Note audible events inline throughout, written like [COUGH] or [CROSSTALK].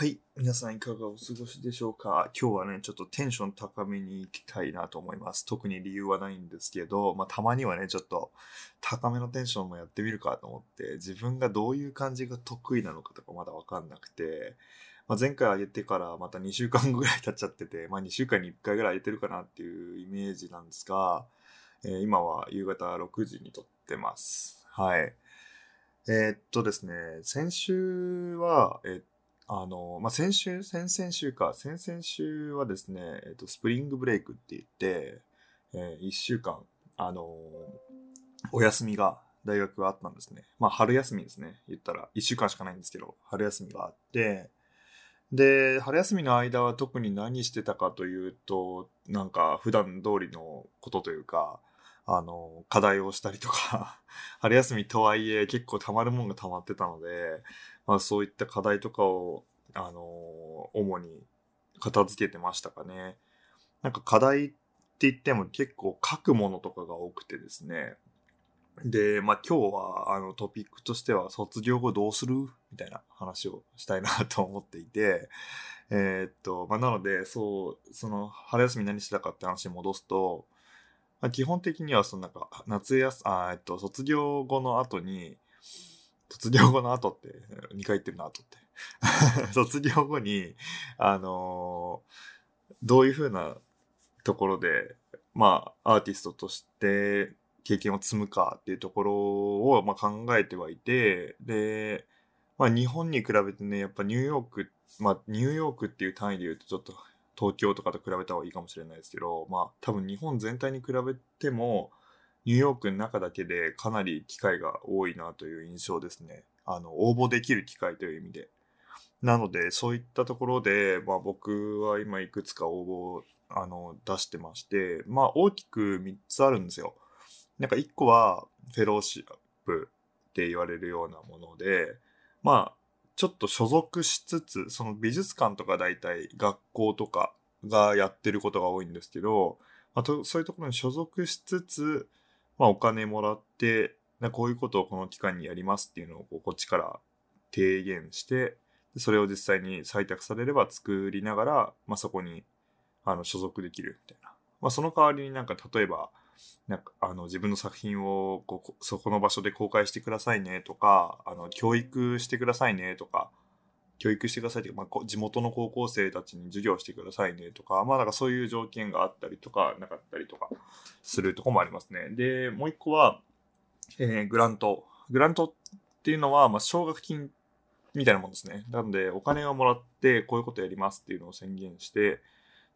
はい。皆さんいかがお過ごしでしょうか？今日はね、ちょっとテンション高めに行きたいなと思います。特に理由はないんですけど、まあたまにはね、ちょっと高めのテンションもやってみるかと思って、自分がどういう感じが得意なのかとかまだわかんなくて、まあ、前回上げてからまた2週間ぐらい経っちゃってて、まあ2週間に1回ぐらい上げてるかなっていうイメージなんですが、えー今は夕方6時に撮ってます。はい。えーっとですね、先週は、えーあの、まあ、先週、先々週か、先々週はですね、えっと、スプリングブレイクって言って、え1週間、あのお休みが大学があったんですね。まあ、春休みですね。言ったら、1週間しかないんですけど、春休みがあって、で、春休みの間は特に何してたかというと、なんか普段通りのことというか、あの、課題をしたりとか、春休みとはいえ結構溜まるもんが溜まってたので、まあそういった課題とかを、あの主に片付けてましたかね。なんか課題って言っても結構書くものとかが多くてですね。で、まあ今日はあのトピックとしては卒業後どうする？みたいな話をしたいなと思っていて、えーっと、まあなので、そう、その春休み何してたかって話に戻すと、まあ、基本的にはそのなんか夏休あえっと卒業後の後に卒業後の後って2回言ってるな後って。[LAUGHS] 卒業後にあのーどういうふうなところでまあアーティストとして経験を積むかっていうところを、まあ、考えてはいてで、まあ、日本に比べてねやっぱニューヨークまあニューヨークっていう単位で言うとちょっと東京とかと比べた方がいいかもしれないですけど、まあ多分日本全体に比べても、ニューヨークの中だけでかなり機会が多いなという印象ですね。あの、応募できる機会という意味で。なので、そういったところで、まあ僕は今いくつか応募、あの、出してまして、まあ大きく3つあるんですよ。なんか1個はフェローシップって言われるようなもので、まあちょっと所属しつつ、その美術館とか大体学校とかがやってることが多いんですけど、まあ、とそういうところに所属しつつ、まあお金もらって、なこういうことをこの期間にやりますっていうのをこうこっちから提言して、それを実際に採択されれば作りながら、まあそこにあの所属できるみたいな。まあその代わりになんか例えば、なんかあの自分の作品をこうそこの場所で公開してくださいねとかあの教育してくださいねとか教育してくださいというか、まあ、地元の高校生たちに授業してくださいねとかまあなんかそういう条件があったりとかなかったりとかするとこもありますね。でもう一個は、えーグラント。グラントっていうのは、まあ、奨学金みたいなもんですね。なのでお金をもらってこういうことやりますっていうのを宣言して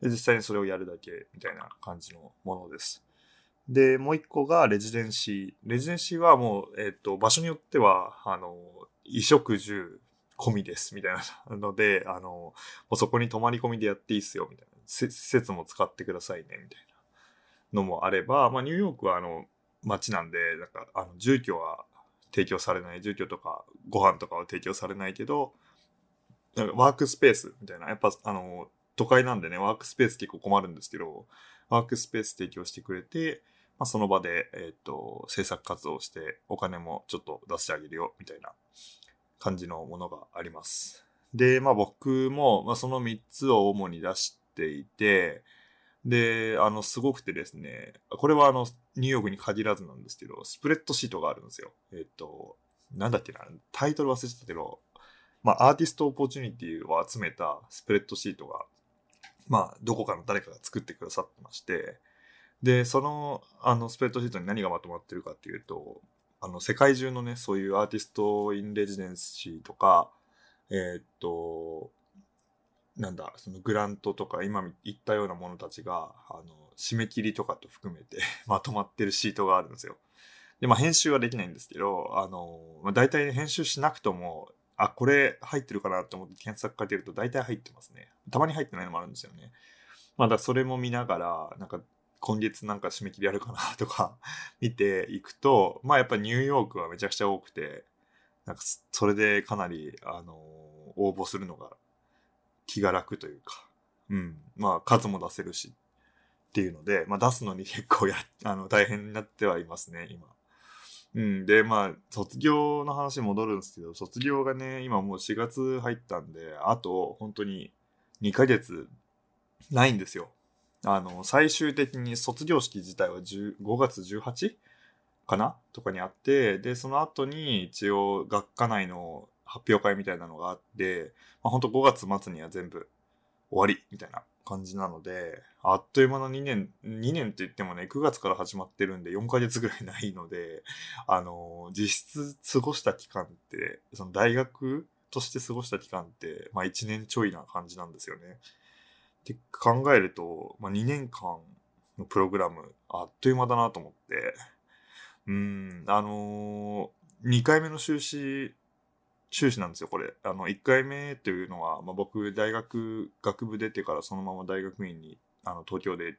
で実際にそれをやるだけみたいな感じのものです。で、もう一個がレジデンシー。レジデンシーはもう、えっ、と、場所によっては、あの、衣食住込みです、みたいな [LAUGHS] ので、あの、もうそこに泊まり込みでやっていいっすよ、みたいな。施設も使ってくださいね、みたいなのもあれば、まあ、ニューヨークは、あの、街なんで、なんか、あの、住居は提供されない。住居とか、ご飯とかは提供されないけど、なんかワークスペースみたいな。やっぱ、あの、都会なんでね、ワークスペース結構困るんですけど、ワークスペース提供してくれて、まあ、その場で、えっ、と、制作活動をして、お金もちょっと出してあげるよ、みたいな感じのものがあります。で、まあ僕も、まあ、その3つを主に出していて、で、あの、すごくてですね、これはあの、ニューヨークに限らずなんですけど、スプレッドシートがあるんですよ。えっ、と、なんだっけな、タイトル忘れてたけど、まあ、アーティストオポチュニティを集めたスプレッドシートが、まあ、どこかの誰かが作ってくださってまして、で、その、あの、スプレッドシートに何がまとまってるかっていうと、あの、世界中のね、そういうアーティスト・イン・レジデンシーとか、えーっと、なんだ、そのグラントとか、今言ったようなものたちが、あの、締め切りとかと含めて [LAUGHS] まとまってるシートがあるんですよ。で、まあ、編集はできないんですけど、あの、まあ、大体編集しなくとも、あ、これ入ってるかなと思って検索かけると大体入ってますね。たまに入ってないのもあるんですよね。まあ、だそれも見ながら、なんか、今月なんか締め切りあるかなとか [LAUGHS] 見ていくと、まあやっぱニューヨークはめちゃくちゃ多くて、なんかそれでかなり、あの応募するのが気が楽というか、うん、まあ数も出せるしっていうので、まあ出すのに結構や、[LAUGHS] あの大変になってはいますね、今。うん、で、まあ、卒業の話戻るんですけど、卒業がね、今もう4月入ったんで、あと、本当に2ヶ月ないんですよ。あの、最終的に卒業式自体は5月 18? かな？とかにあって、で、その後に一応学科内の発表会みたいなのがあって、まあ、本当5月末には全部終わりみたいな感じなので、あっという間の2年、2年って言ってもね、9月から始まってるんで4ヶ月ぐらいないので、あの、実質過ごした期間って、その大学として過ごした期間って、まあ1年ちょいな感じなんですよね。って考えると、まあ2年間のプログラム、あっという間だなと思って、うん、あのー、2回目の修士、修士なんですよ、これ。あの、1回目というのは、まあ、僕、大学、学部出てからそのまま大学院に、あの、東京で、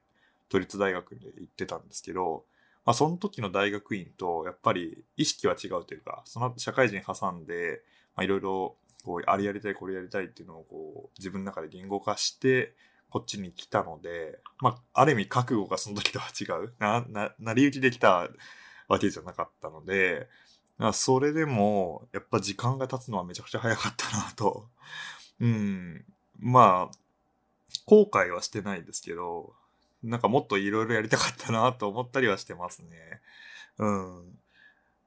都立大学で行ってたんですけど、まあ、その時の大学院と、やっぱり意識は違うというか、その社会人挟んで、まあ、いろいろ、こう、あれやりたい、これやりたいっていうのを、こう、自分の中で言語化して、こっちに来たので、まあ、ある意味覚悟がその時とは違う。な、な、成り行きできたわけじゃなかったので、それでも、やっぱ時間が経つのはめちゃくちゃ早かったなと。[LAUGHS] うん。まあ、後悔はしてないですけど、なんかもっといろいろやりたかったなと思ったりはしてますね。うん。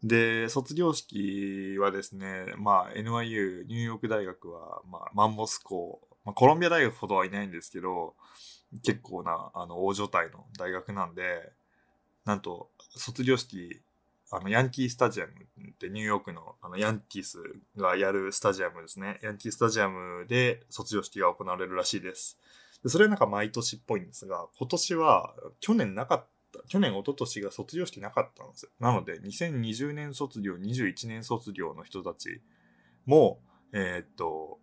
で、卒業式はですね、まあ NYU、ニューヨーク大学は、まあマンモス校、まあコロンビア大学ほどはいないんですけど、結構な、あの、大所帯の大学なんで、なんと、卒業式、あの、ヤンキースタジアムってニューヨークのあのヤンキースがやるスタジアムですね。ヤンキースタジアムで卒業式が行われるらしいです。でそれはなんか毎年っぽいんですが、今年は去年なかった、去年、一昨年が卒業式なかったんですよ。なので、2020年卒業、21年卒業の人たちも、えーっと、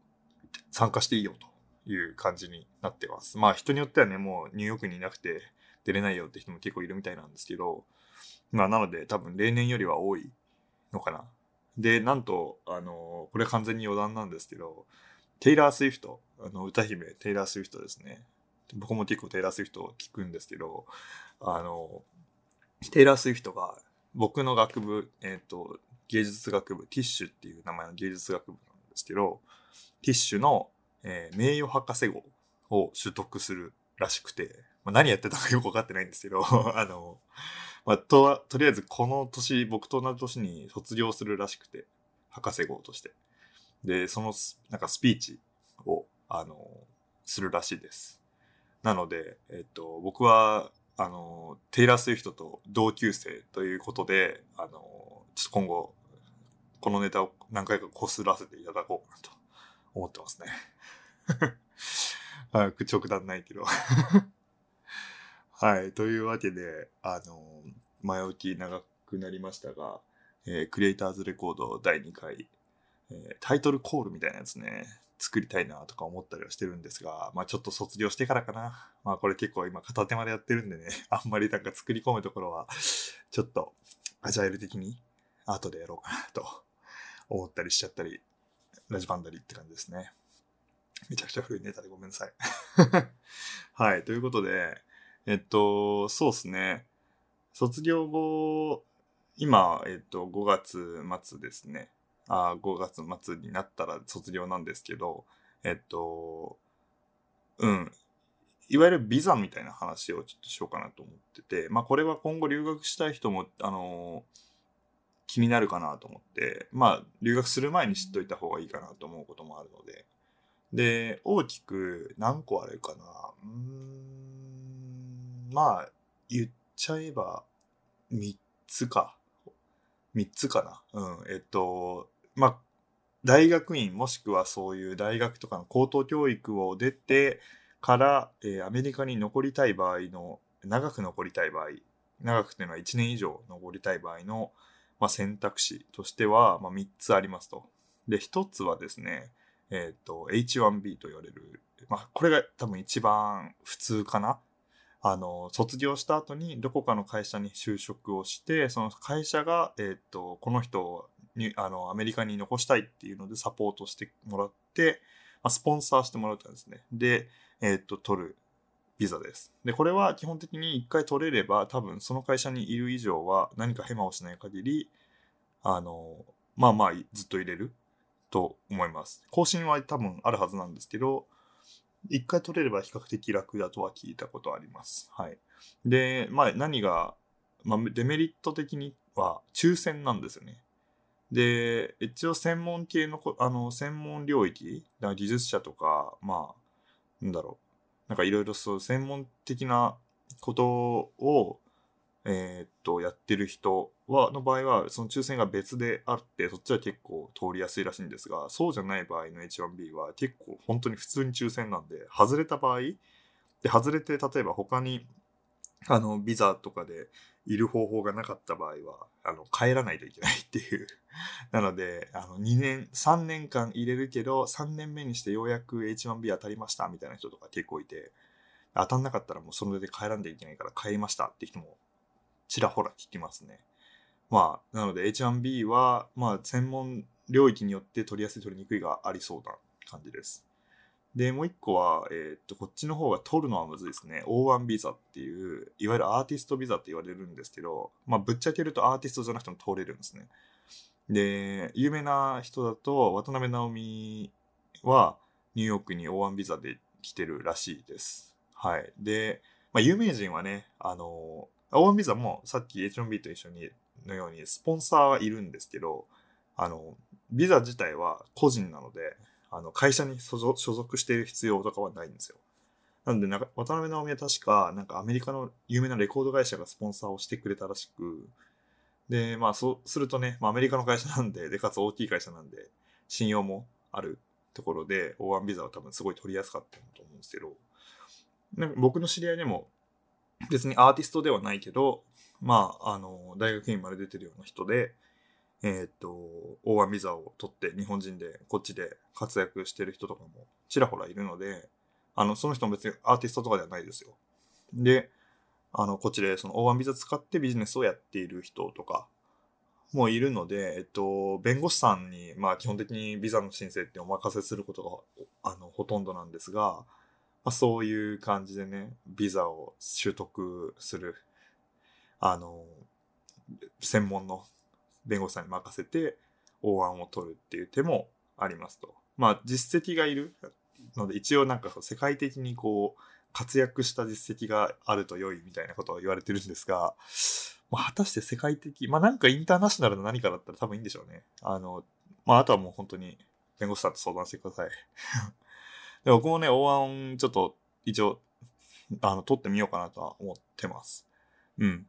参加していいよという感じになってます。まあ人によってはね、もうニューヨークにいなくて出れないよって人も結構いるみたいなんですけど、まあなので多分例年よりは多いのかな。で、なんと、あの、これ完全に余談なんですけど、テイラー・スウィフト、あの歌姫テイラー・スウィフトですね。僕も結構テイラー・スウィフトを聞くんですけど、あの、テイラー・スウィフトが僕の学部、えっ、と、芸術学部、ティッシュっていう名前の芸術学部なんですけど、ティッシュの、えー名誉博士号を取得するらしくて、まあ、何やってたかよくわかってないんですけど、[LAUGHS] あの、まあ、と、とりあえずこの年、僕と同じ年に卒業するらしくて、博士号として。で、そのス、なんかスピーチを、あの、するらしいです。なので、えっと、僕は、あの、テイラー・スウィフトと同級生ということで、あの、ちょっと今後、このネタを何回か擦らせていただこうかなと思ってますね。はい、口くだんないけど。[LAUGHS] はい、というわけで、あの、前置き長くなりましたが、えークリエイターズレコード第2回、えータイトルコールみたいなやつね、作りたいなとか思ったりはしてるんですが、まあちょっと卒業してからかな。まあこれ結構今片手間でやってるんでね、[LAUGHS] あんまりなんか作り込むところは、ちょっとアジャイル的に後でやろうかなと思ったりしちゃったり、ラジバンダリって感じですね。めちゃくちゃ古いネタでごめんなさい。[LAUGHS] はい、ということで、えっと、そうですね。卒業後、今、えっと、5月末ですね。あ5月末になったら卒業なんですけど、えっと、うん。いわゆるビザみたいな話をちょっとしようかなと思ってて、まあこれは今後留学したい人も、あの気になるかなと思って、まあ留学する前に知っといた方がいいかなと思うこともあるので、で、大きく何個あるかなうん、まあ言っちゃえば3つか。3つかな。うん。えっと、まあ、大学院もしくはそういう大学とかの高等教育を出てから、えーアメリカに残りたい場合の、長く残りたい場合、長くっていうのは1年以上残りたい場合の、まあ、選択肢としては、まあ、3つありますと。で、1つはですね、えっ、と、H1B と言われる、まあ、これが多分一番普通かな。あの、卒業した後にどこかの会社に就職をして、その会社が、えっ、と、この人にあのアメリカに残したいっていうのでサポートしてもらって、まあ、スポンサーしてもらうとですね。で、えっ、と、取るビザです。で、これは基本的に一回取れれば、多分その会社にいる以上は何かヘマをしない限り、あの、まあまあずっと入れると思います。更新は多分あるはずなんですけど、一回取れれば比較的楽だとは聞いたことあります。はい。で、まあ何が、まあデメリット的には抽選なんですよね。で、一応専門系の、あの、専門領域、技術者とか、まあ、なんだろう、なんかいろいろそう、専門的なことを、えーっと、やってる人は、の場合は、その抽選が別であって、そっちは結構通りやすいらしいんですが、そうじゃない場合の H1B は結構本当に普通に抽選なんで、外れた場合、で、外れて、例えば他に、あの、ビザとかでいる方法がなかった場合は、あの、帰らないといけないっていう。[LAUGHS] なので、あの、2年、3年間入れるけど、3年目にしてようやく H1B 当たりましたみたいな人とか結構いて、当たんなかったらもうそれで帰らんでいけないから帰りましたって人もちらほら聞きますね。まあ、なので H1B は、まあ、専門領域によって取りやすい取りにくいがありそうな感じです。で、もう一個は、えーっと、こっちの方が取るのはむずいですね。O1 ビザっていう、いわゆるアーティストビザって言われるんですけど、まあ、ぶっちゃけるとアーティストじゃなくても通れるんですね。で、有名な人だと、渡辺直美は、ニューヨークに O1 ビザで来てるらしいです。はい。で、まあ、有名人はね、あの、O1 ビザもさっき H1B と一緒にのようにスポンサーはいるんですけど、あの、ビザ自体は個人なので、あの、会社に所属している必要とかはないんですよ。なんで、なんか渡辺直美は確か、なんかアメリカの有名なレコード会社がスポンサーをしてくれたらしく、で、まあそうするとね、まあアメリカの会社なんで、[LAUGHS] で、かつ大きい会社なんで、信用もあるところで、O1 ビザは多分すごい取りやすかったと思うんですけど、なんか僕の知り合いでも、別にアーティストではないけど、まあ、あの、大学院まで出てるような人で、えーっと、O1 ビザを取って日本人でこっちで活躍してる人とかもちらほらいるので、あの、その人も別にアーティストとかではないですよ。で、あの、こっちでその O1 ビザ使ってビジネスをやっている人とかもいるので、えっと、弁護士さんに、まあ基本的にビザの申請ってお任せすることが、あの、ほとんどなんですが、まあ、そういう感じでね、ビザを取得する、あの、専門の弁護士さんに任せて、法案を取るっていう手もありますと。まあ、実績がいるので、一応なんか世界的にこう、活躍した実績があると良いみたいなことを言われてるんですが、まあ、果たして世界的、まあなんかインターナショナルの何かだったら多分いいんでしょうね。あの、まああとはもう本当に弁護士さんと相談してください。[LAUGHS] で僕もね、法案ちょっと一応、あの、取ってみようかなとは思ってます。うん。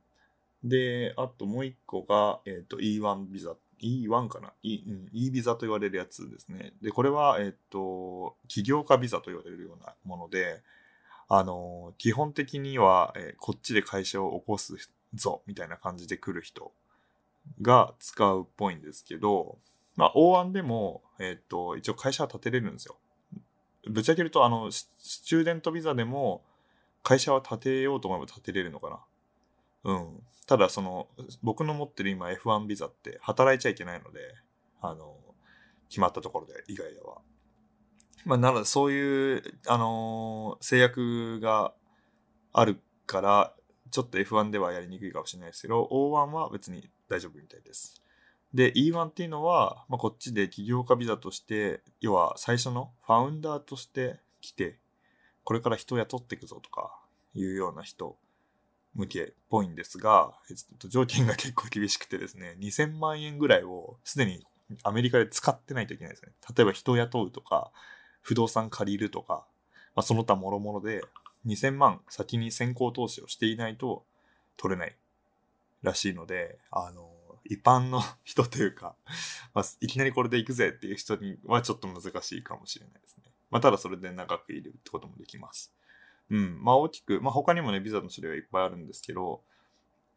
で、あともう一個が、えっ、と、E1 ビザ。E1 かな、e うん、E ビザと言われるやつですね。で、これは、えっ、と、起業家ビザと言われるようなもので、あの、基本的には、えーこっちで会社を起こすぞ、みたいな感じで来る人が使うっぽいんですけど、まあ、O1 でも、えっ、と、一応会社は建てれるんですよ。ぶっちゃけると、あの、スチューデントビザでも、会社は建てようと思えば建てれるのかな。うん。ただ、その、僕の持ってる今 F1 ビザって働いちゃいけないので、あの、決まったところで以外では。まあ、なので、そういう、あのー制約があるから、ちょっと F1 ではやりにくいかもしれないですけど、O1 は別に大丈夫みたいです。で、E1 っていうのは、まあ、こっちで起業家ビザとして、要は最初のファウンダーとして来て、これから人を雇っていくぞとかいうような人向けっぽいんですが、えっと、条件が結構厳しくてですね、2000万円ぐらいをすでにアメリカで使ってないといけないですね。例えば人を雇うとか、不動産借りるとか、まあ、その他諸々で2000万先に先行投資をしていないと取れないらしいので、あの、一般の人というか、まあ、いきなりこれで行くぜっていう人にはちょっと難しいかもしれないですね。まあ、ただそれで長くいるってこともできます。うん。まあ大きく、まあ他にもね、ビザの種類はいっぱいあるんですけど、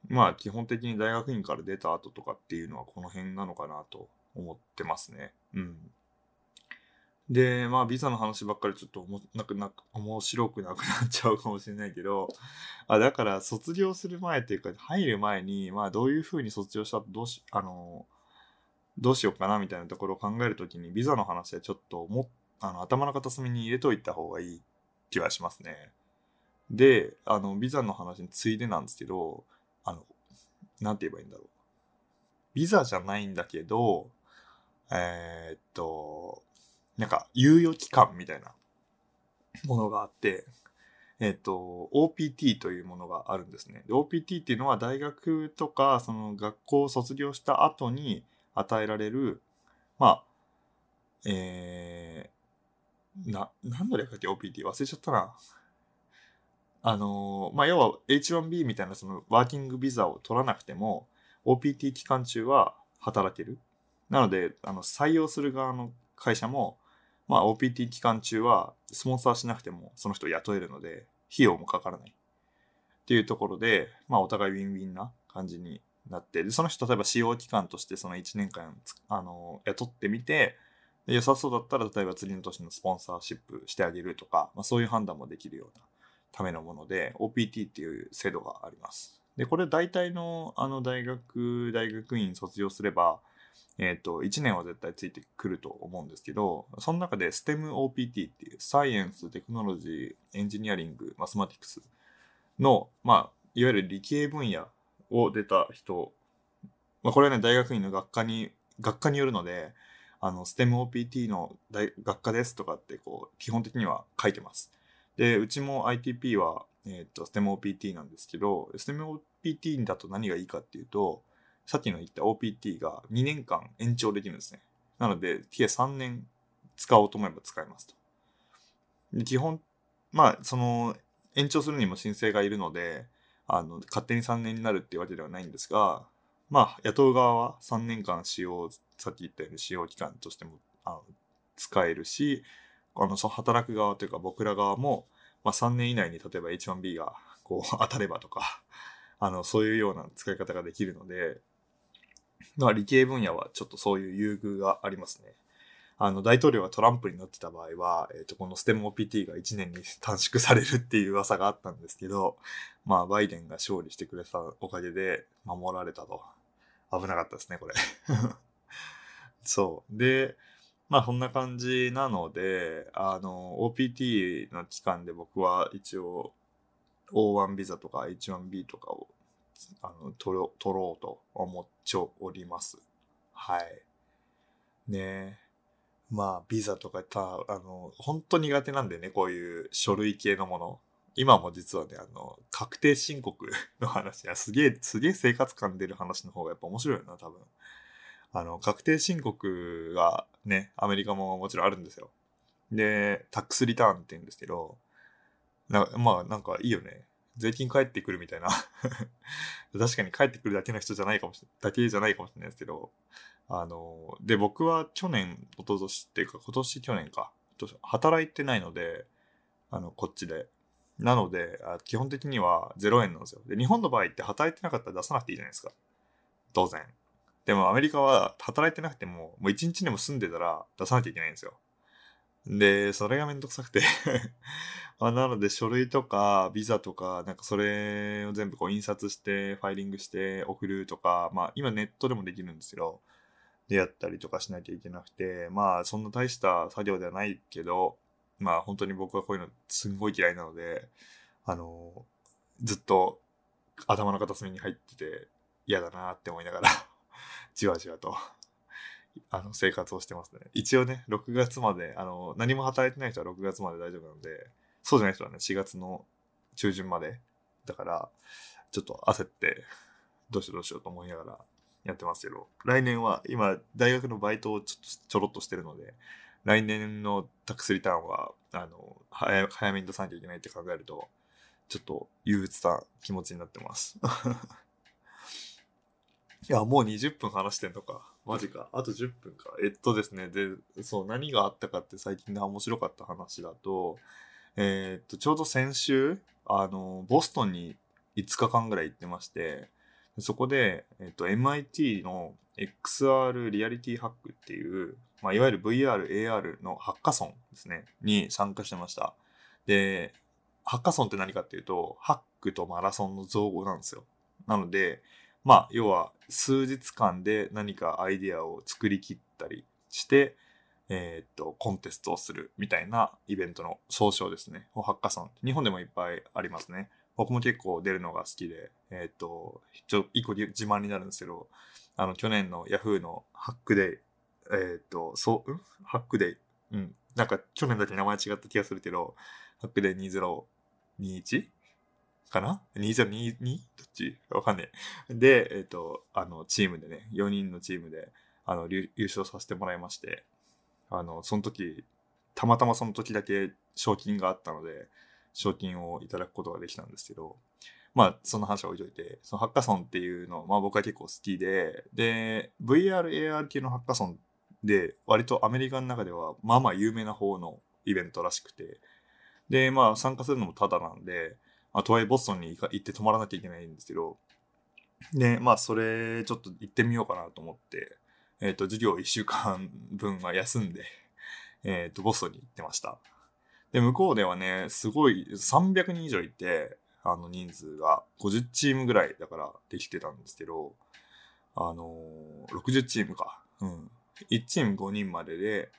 まあ基本的に大学院から出た後とかっていうのはこの辺なのかなと思ってますね。うん。で、まあビザの話ばっかりちょっとおもなくなく面白くなくなっちゃうかもしれないけど、あだから卒業する前っていうか入る前に、まあどういうふうに卒業したどうし、あの、どうしようかなみたいなところを考えるときにビザの話はちょっともあの頭の片隅に入れといた方がいい気はしますね。で、あの、ビザの話についでなんですけど、あの、なんて言えばいいんだろう。ビザじゃないんだけど、えーっと、なんか猶予期間みたいなものがあって、えっ、と、OPT というものがあるんですね。OPT っていうのは大学とか、その学校を卒業した後に与えられる、まあ、えー、な、なんの略だっけ？OPT 忘れちゃったな。あのーまあ、要は H1B みたいなそのワーキングビザを取らなくても、OPT 期間中は働ける。なので、あの、採用する側の会社も、まあ、OPT 期間中はスポンサーしなくてもその人を雇えるので、費用もかからない。っていうところで、まあ、お互いウィンウィンな感じになって、で、その人、例えば使用期間としてその1年間、あの、雇ってみて、良さそうだったら、例えば次の年のスポンサーシップしてあげるとか、まあ、そういう判断もできるようなためのもので、OPT っていう制度があります。で、これ大体のあの大学、大学院卒業すれば、えっ、と、1年は絶対ついてくると思うんですけど、その中で STEMOPT っていう、サイエンス、テクノロジー、エンジニアリング、マスマティクスの、まあ、いわゆる理系分野を出た人、まあ、これはね、大学院の学科に、学科によるので、あの、STEMOPT の大学科ですとかって、こう、基本的には書いてます。で、うちも ITP は、えっ、と、STEMOPT なんですけど、STEMOPT だと何がいいかっていうと、さっきの言った OPT が2年間延長できるんですね。なので、計3年使おうと思えば使えますと。で基本、まあ、その、延長するにも申請がいるので、あの、勝手に3年になるっていうわけではないんですが、まあ、雇う側は3年間使用、さっき言ったように使用期間としてもあの使えるし、あの、その働く側というか僕ら側も、まあ、3年以内に例えば H1B がこう当たればとか、[LAUGHS] あの、そういうような使い方ができるので、まあ、理系分野はちょっとそういう優遇がありますね。あの、大統領がトランプになってた場合は、えっ、と、このステム OPT が1年に短縮されるっていう噂があったんですけど、まあ、バイデンが勝利してくれたおかげで守られたと。危なかったですね、これ。[LAUGHS] そう。で、まあ、そんな感じなので、あの、OPT の期間で僕は一応、O1 ビザとか H1B とかをあの取ろ取ろうと思っております。はい。ねまあ、ビザとかた、あの、本当苦手なんでね、こういう書類系のもの。今も実はね、あの、確定申告の話や、すげえ、すげえ生活感出る話の方がやっぱ面白いよな、多分。あの、確定申告がね、アメリカももちろんあるんですよ。で、タックスリターンって言うんですけど、なまあ、なんかいいよね。税金返ってくるみたいな。[LAUGHS] 確かに返ってくるだけの人じゃないかもしれないだけじゃないかもしれないですけど、あの、で、僕は去年、一昨年っていうか、今年去年か、働いてないので、あの、こっちで。なので、基本的には0円なんですよ。で、日本の場合って働いてなかったら出さなくていいじゃないですか。当然。でもアメリカは働いてなくても、もう1日でも住んでたら出さなきゃいけないんですよ。で、それがめんどくさくて [LAUGHS] あ、なので書類とかビザとか、なんかそれを全部こう印刷して、ファイリングして送るとか、まあ今ネットでもできるんですよ。でやったりとかしなきゃいけなくて、まあそんな大した作業ではないけど、まあ本当に僕はこういうのすんごい嫌いなので、あの、ずっと頭の片隅に入ってて嫌だなって思いながら、じわじわと [LAUGHS] あの生活をしてますね。一応ね、6月まで、あの、何も働いてない人は6月まで大丈夫なので、そうじゃない人はね、4月の中旬まで。だから、ちょっと焦って、どうしようどうしようと思いながらやってますけど、来年は今、大学のバイトをちょっとちょろっとしてるので、来年のタックスリターンは、あの、早早めに出さなきゃいけないって考えると、ちょっと憂鬱な気持ちになってます。いや、もう20分話してんのか。マジか。あと10分か。えっとですね。で、そう、何があったかって最近で面白かった話だと、えーっと、ちょうど先週、あの、ボストンに5日間ぐらい行ってまして、そこで、えっと、MIT の XR リアリティハックっていう、まあ、いわゆる VR、AR のハッカソンですね、に参加してました。で、ハッカソンって何かっていうと、ハックとマラソンの造語なんですよ。なので、まあ、要は数日間で何かアイディアを作り切ったりして、えーっと、コンテストをするみたいなイベントの総称ですね。ハッカソン。日本でもいっぱいありますね。僕も結構出るのが好きで、えっ、と、ちょ、一個自慢になるんですけど、あの、去年の Yahoo のハックデイ、えっ、と、そう、ん？ハックデイ？うん。なんか、去年だけ名前違った気がするけど、ハックデイ2021かな ?2022? どっち？わかんねえ。で、えっ、と、あの、チームでね、4人のチームで、あの、優勝させてもらいまして、あの、その時、たまたまその時だけ賞金があったので、賞金をいただくことができたんですけど、まあ、その話は置いといて、そのハッカソンっていうの、まあ僕は結構好きで、で、VR、AR 系のハッカソンで、割とアメリカの中では、まあまあ有名な方のイベントらしくて、で、まあ参加するのもタダなんで、まあ、とはいえボストンに行って泊まらなきゃいけないんですけど、で、まあそれちょっと行ってみようかなと思って、えっ、ー、と、授業1週間分は休んで、[LAUGHS] えっ、ー、と、ボストンに行ってました。で、向こうではね、すごい300人以上いて、あの人数が50チームぐらいだからできてたんですけど、あのー、60チームか。うん。1チーム5人までで、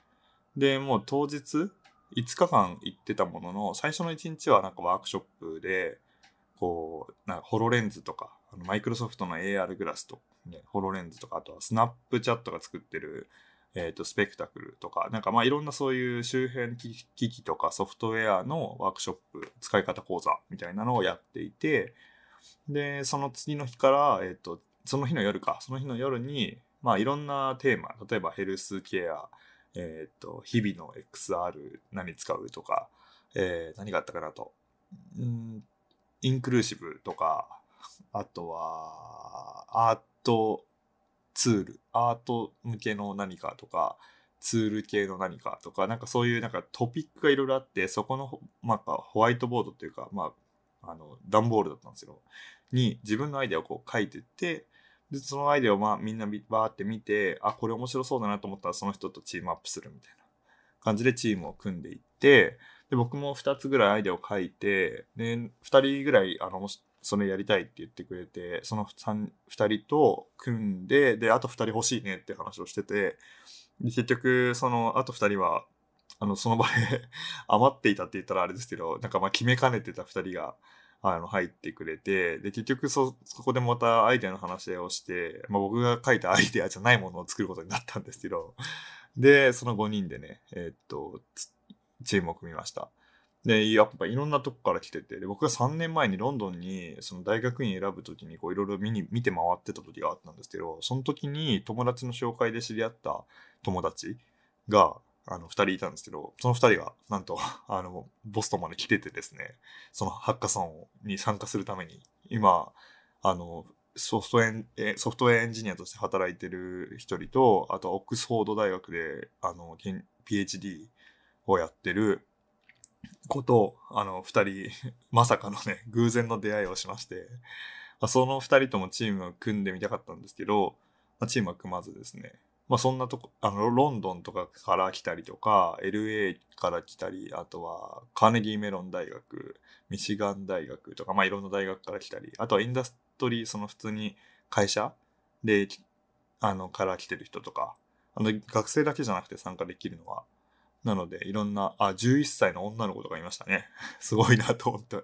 で、もう当日、5日間行ってたものの、最初の1日はなんかワークショップで、こう、なんかホロレンズとか、マイクロソフトの AR グラスと、ね、ホロレンズとか、あとはスナップチャットが作ってる、え、ー、と、スペクタクルとか、なんかまあいろんなそういう周辺機器とかソフトウェアのワークショップ、使い方講座みたいなのをやっていて、で、その次の日から、え、ー、と、その日の夜か、その日の夜に、まあいろんなテーマ、例えばヘルスケア、えっ、ー、と、日々の XR 何使うとか、えー、何があったかなと、んインクルーシブとか、あとは、アートツール、アート向けの何かとか、ツール系の何かとか、なんかそういうなんかトピックがいろいろあって、そこの、まあ、ホワイトボードっていうか、まあ、あの、段ボールだったんですよ。に自分のアイデアをこう書いてって、で、そのアイデアをまあみんなバーって見て、あ、これ面白そうだなと思ったらその人とチームアップするみたいな感じでチームを組んでいって、で、僕も2つぐらいアイデアを書いて、で、2人ぐらい、あの、それやりたいって言ってくれて、その 2, 2人と組んで、で、あと2人欲しいねって話をしてて、で結局、その、あと2人は、あの、その場で [LAUGHS] 余っていたって言ったらあれですけど、なんかまあ決めかねてた2人が、あの、入ってくれて、で、結局そ、そこでまたアイデアの話をして、まあ僕が書いたアイデアじゃないものを作ることになったんですけど、で、その5人でね、えー、っと、チームを組みました。で、やっぱいろんなとこから来てて、で僕が3年前にロンドンにその大学院選ぶときにこういろいろ見に、見て回ってた時があったんですけど、その時に友達の紹介で知り合った友達が、あの、二人いたんですけど、その二人が、なんと、[LAUGHS] あの、ボストンまで来ててですね、そのハッカソンに参加するために、今、あの、ソフトエン、ソフトウェアエンジニアとして働いてる一人と、あと、オックスフォード大学で、あの、PhD をやってること、あの、二人、[LAUGHS] まさかのね、偶然の出会いをしまして、その二人ともチームを組んでみたかったんですけど、チームは組まずですね、まあそんなとこ、あの、ロンドンとかから来たりとか、LA から来たり、あとはカーネギーメロン大学、ミシガン大学とか、まあいろんな大学から来たり、あとはインダストリー、その普通に会社で、あの、から来てる人とか、あの、学生だけじゃなくて参加できるのは、なので、いろんな、あ、11歳の女の子とかいましたね。[LAUGHS] すごいなと思って。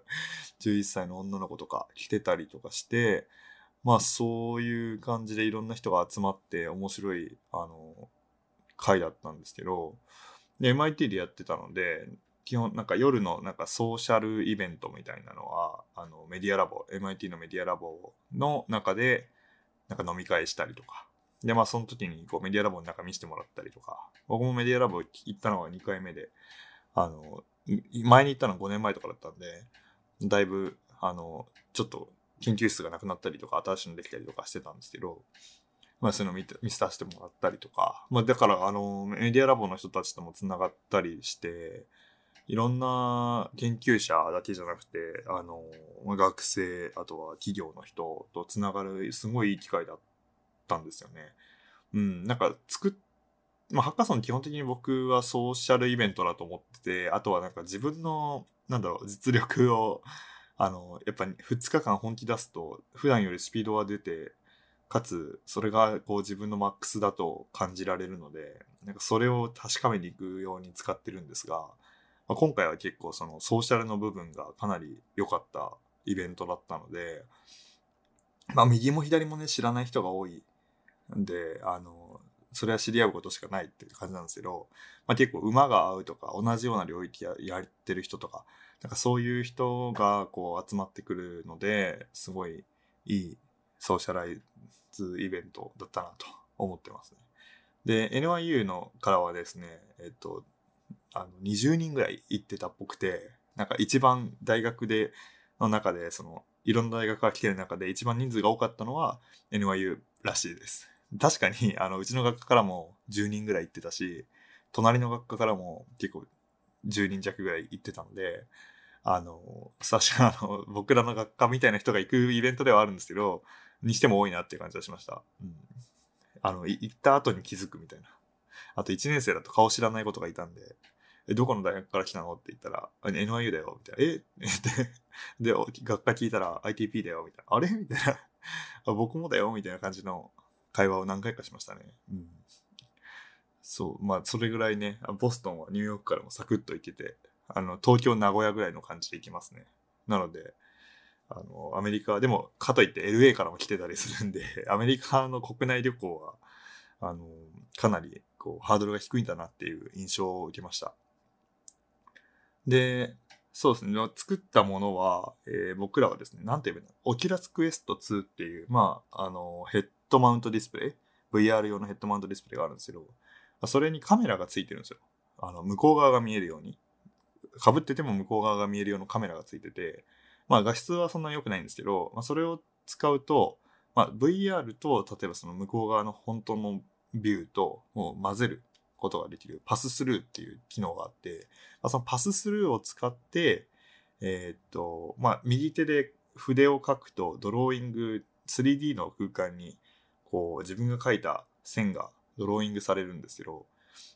11歳の女の子とか来てたりとかして、まあそういう感じでいろんな人が集まって面白い、あの、会だったんですけど、で、MIT でやってたので、基本なんか夜のなんかソーシャルイベントみたいなのは、あのメディアラボ、MIT のメディアラボの中でなんか飲み会したりとか、で、まあ、その時に、こう、メディアラボの中見せてもらったりとか、僕もメディアラボ行ったのが2回目で、あの、前に行ったのは5年前とかだったんで、だいぶ、あの、ちょっと研究室がなくなったりとか、新しいのできたりとかしてたんですけど、まあ、そういうの見見させてもらったりとか、まあ、だから、あの、メディアラボの人たちとも繋がったりして、いろんな研究者だけじゃなくて、あの、学生、あとは企業の人と繋がる、すごいいい機会だったったんですよね。うん、なんか作っまあ、ハッカソン基本的に僕はソーシャルイベントだと思ってて、あとはなんか自分の、なんだろう、実力を、あの、やっぱり2日間本気出すと、普段よりスピードは出て、かつ、それがこう自分のマックスだと感じられるので、なんかそれを確かめに行くように使ってるんですが、まあ、今回は結構そのソーシャルの部分がかなり良かったイベントだったので、まあ右も左もね、知らない人が多いんで、あの、それは知り合うことしかないって感じなんですけど、まあ、結構馬が合うとか、同じような領域ややってる人とか、なんかそういう人がこう集まってくるので、すごいいいソーシャライズイベントだったなと思ってますね。で、NYU のからはですね、えっと、あの、20人ぐらい行ってたっぽくて、なんか一番大学で、の中で、その、いろんな大学が来てる中で一番人数が多かったのは NYU らしいです。確かに、あの、うちの学科からも10人ぐらい行ってたし、隣の学科からも結構10人弱ぐらい行ってたので、あの、確かあの、僕らの学科みたいな人が行くイベントではあるんですけど、にしても多いなっていう感じがしました。うん。あの、行った後に気づくみたいな。あと1年生だと顔知らないことがいたんで、え、どこの大学から来たの？って言ったら、NYU だよ、みたいな。え？で、で、学科聞いたら ITP だよ、みたいな。あれ？みたいな。僕もだよ、みたいな感じの会話を何回かしましたね。うん。そう、まあ、それぐらいね、ボストンはニューヨークからもサクッと行けて、あの、東京、名古屋ぐらいの感じで行きますね。なので、あの、アメリカ、でも、かといって LA からも来てたりするんで、[LAUGHS] アメリカの国内旅行は、あの、かなり、こう、ハードルが低いんだなっていう印象を受けました。で、そうですね。作ったものは、えー、僕らはですね、なんて言えばいいの Oculus Quest 2っていう、まあ、あの、ヘッドマウントディスプレイ ?VR 用のヘッドマウントディスプレイがあるんですけど、それにカメラがついてるんですよ。あの、向こう側が見えるように。被ってても向こう側が見えるようなカメラがついてて、まあ画質はそんなに良くないんですけど、まあそれを使うと、まあ VR と、例えばその向こう側の本当のビューともう混ぜることができるパススルーっていう機能があって、まあ、そのパススルーを使って、えー、っと、まあ右手で筆を書くとドローイング 3D の空間にこう自分が書いた線がドローイングされるんですけど、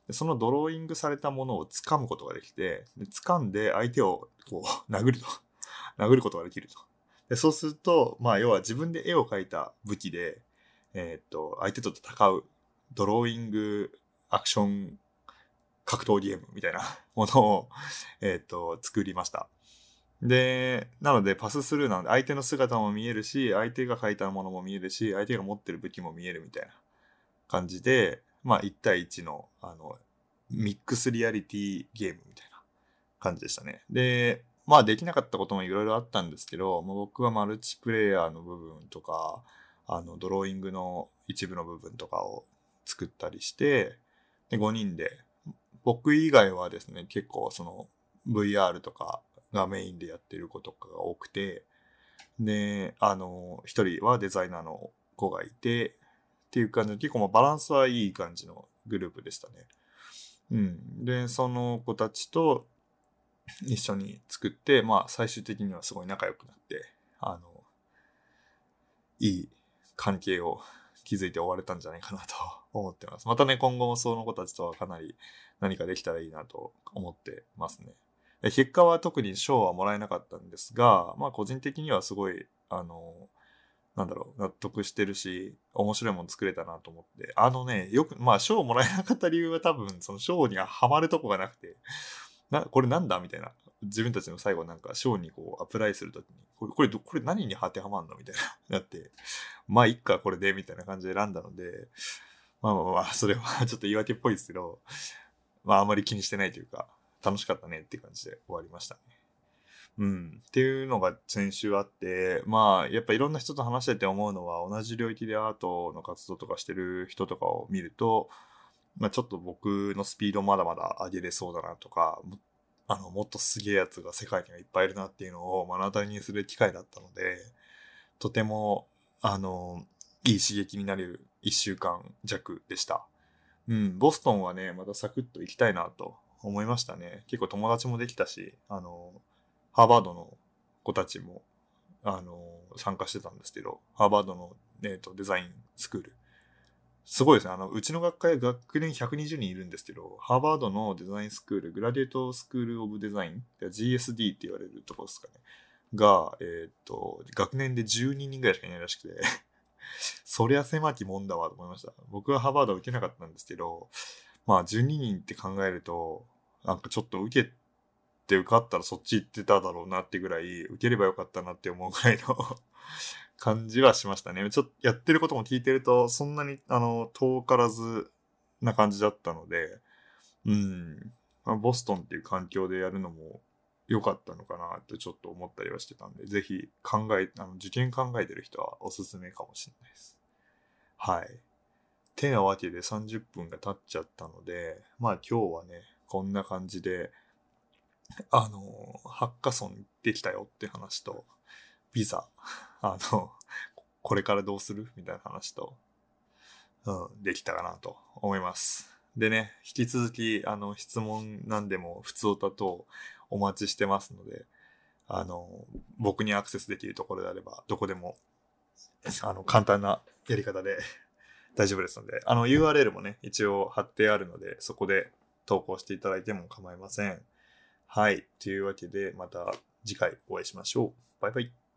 でそのドローイングされたものを掴むことができて、で掴んで相手をこう [LAUGHS] 殴ると。殴ることができると。でそうすると、まあ要は自分で絵を描いた武器で、えー、っと、相手と戦うドローイングアクション格闘ゲームみたいな [LAUGHS] ものを、えー、っと、作りました。で、なのでパススルーなので相手の姿も見えるし、相手が描いたものも見えるし、相手が持ってる武器も見えるみたいな感じで、まあ1対1の、あの、ミックスリアリティゲームみたいな感じでしたね。で、まあできなかったこともいろいろあったんですけど、まあ、僕はマルチプレイヤーの部分とか、あの、ドローイングの一部の部分とかを作ったりして、で、5人で、僕以外はですね、結構その VR とかがメインでやってる子とかが多くて、で、あの、一人はデザイナーの子がいて、っていう感じで、結構まあバランスはいい感じのグループでしたね。うん。で、その子たちと一緒に作って、まあ最終的にはすごい仲良くなって、あの、いい関係を築いて終われたんじゃないかなと思ってます。またね、今後もその子たちとはかなり何かできたらいいなと思ってますね。結果は特に賞はもらえなかったんですが、まあ個人的にはすごい、あの、なんだろう、納得してるし、面白いもの作れたなと思って。あのね、よく、まあ、賞をもらえなかった理由は多分、その賞にはハマるとこがなくて、な、これなんだみたいな。自分たちの最後なんか賞にこうアプライするときに、これ、これ、これ何に当てはまんのみたいな。[LAUGHS] なって、まあ、いっか、これで、みたいな感じで選んだので、まあまあまあ、それは [LAUGHS] ちょっと言い訳っぽいですけど、まあ、あまり気にしてないというか、楽しかったねって感じで終わりましたね。うん。っていうのが先週あって、まあ、やっぱいろんな人と話してて思うのは、同じ領域でアートの活動とかしてる人とかを見ると、まあちょっと僕のスピードまだまだ上げれそうだなとか、あの、もっとすげえやつが世界にはいっぱいいるなっていうのを目の当たりにする機会だったので、とても、あの、いい刺激になる一週間弱でした。うん、ボストンはね、またサクッと行きたいなと思いましたね。結構友達もできたし、あの、ハーバードの子たちも、あの、参加してたんですけど、ハーバードの、えーと、デザインスクール。すごいですね。あの、うちの学会学年120人いるんですけど、ハーバードのデザインスクール、グラデートスクールオブデザイン、GSD って言われるところですかね。が、えっ、ー、と、学年で12人ぐらいしかいないらしくて [LAUGHS] そりゃ狭きもんだわと思いました。僕はハーバード受けなかったんですけど、まあ12人って考えると、なんかちょっと受けって受かったらそっち行ってただろうなってぐらい、受ければよかったなって思うぐらいの [LAUGHS] 感じはしましたね。ちょっとやってることも聞いてると、そんなに、あの、遠からずな感じだったので、うん、まあ、ボストンっていう環境でやるのも良かったのかなってちょっと思ったりはしてたんで、ぜひ考え、あの受験考えてる人はおすすめかもしれないです。はい。てなわけで30分が経っちゃったので、まあ今日はね、こんな感じで、[LAUGHS] あの、ハッカソン行ってきたよって話と、ビザ、[LAUGHS] あの、これからどうする？みたいな話と、うん、できたかなと思います。でね、引き続き、あの、質問なんでも、普通歌とお待ちしてますので、あの、僕にアクセスできるところであれば、どこでも、あの、簡単なやり方で [LAUGHS] 大丈夫ですので、あの、URL もね、一応貼ってあるので、そこで投稿していただいても構いません。はい。というわけで、また次回お会いしましょう。バイバイ。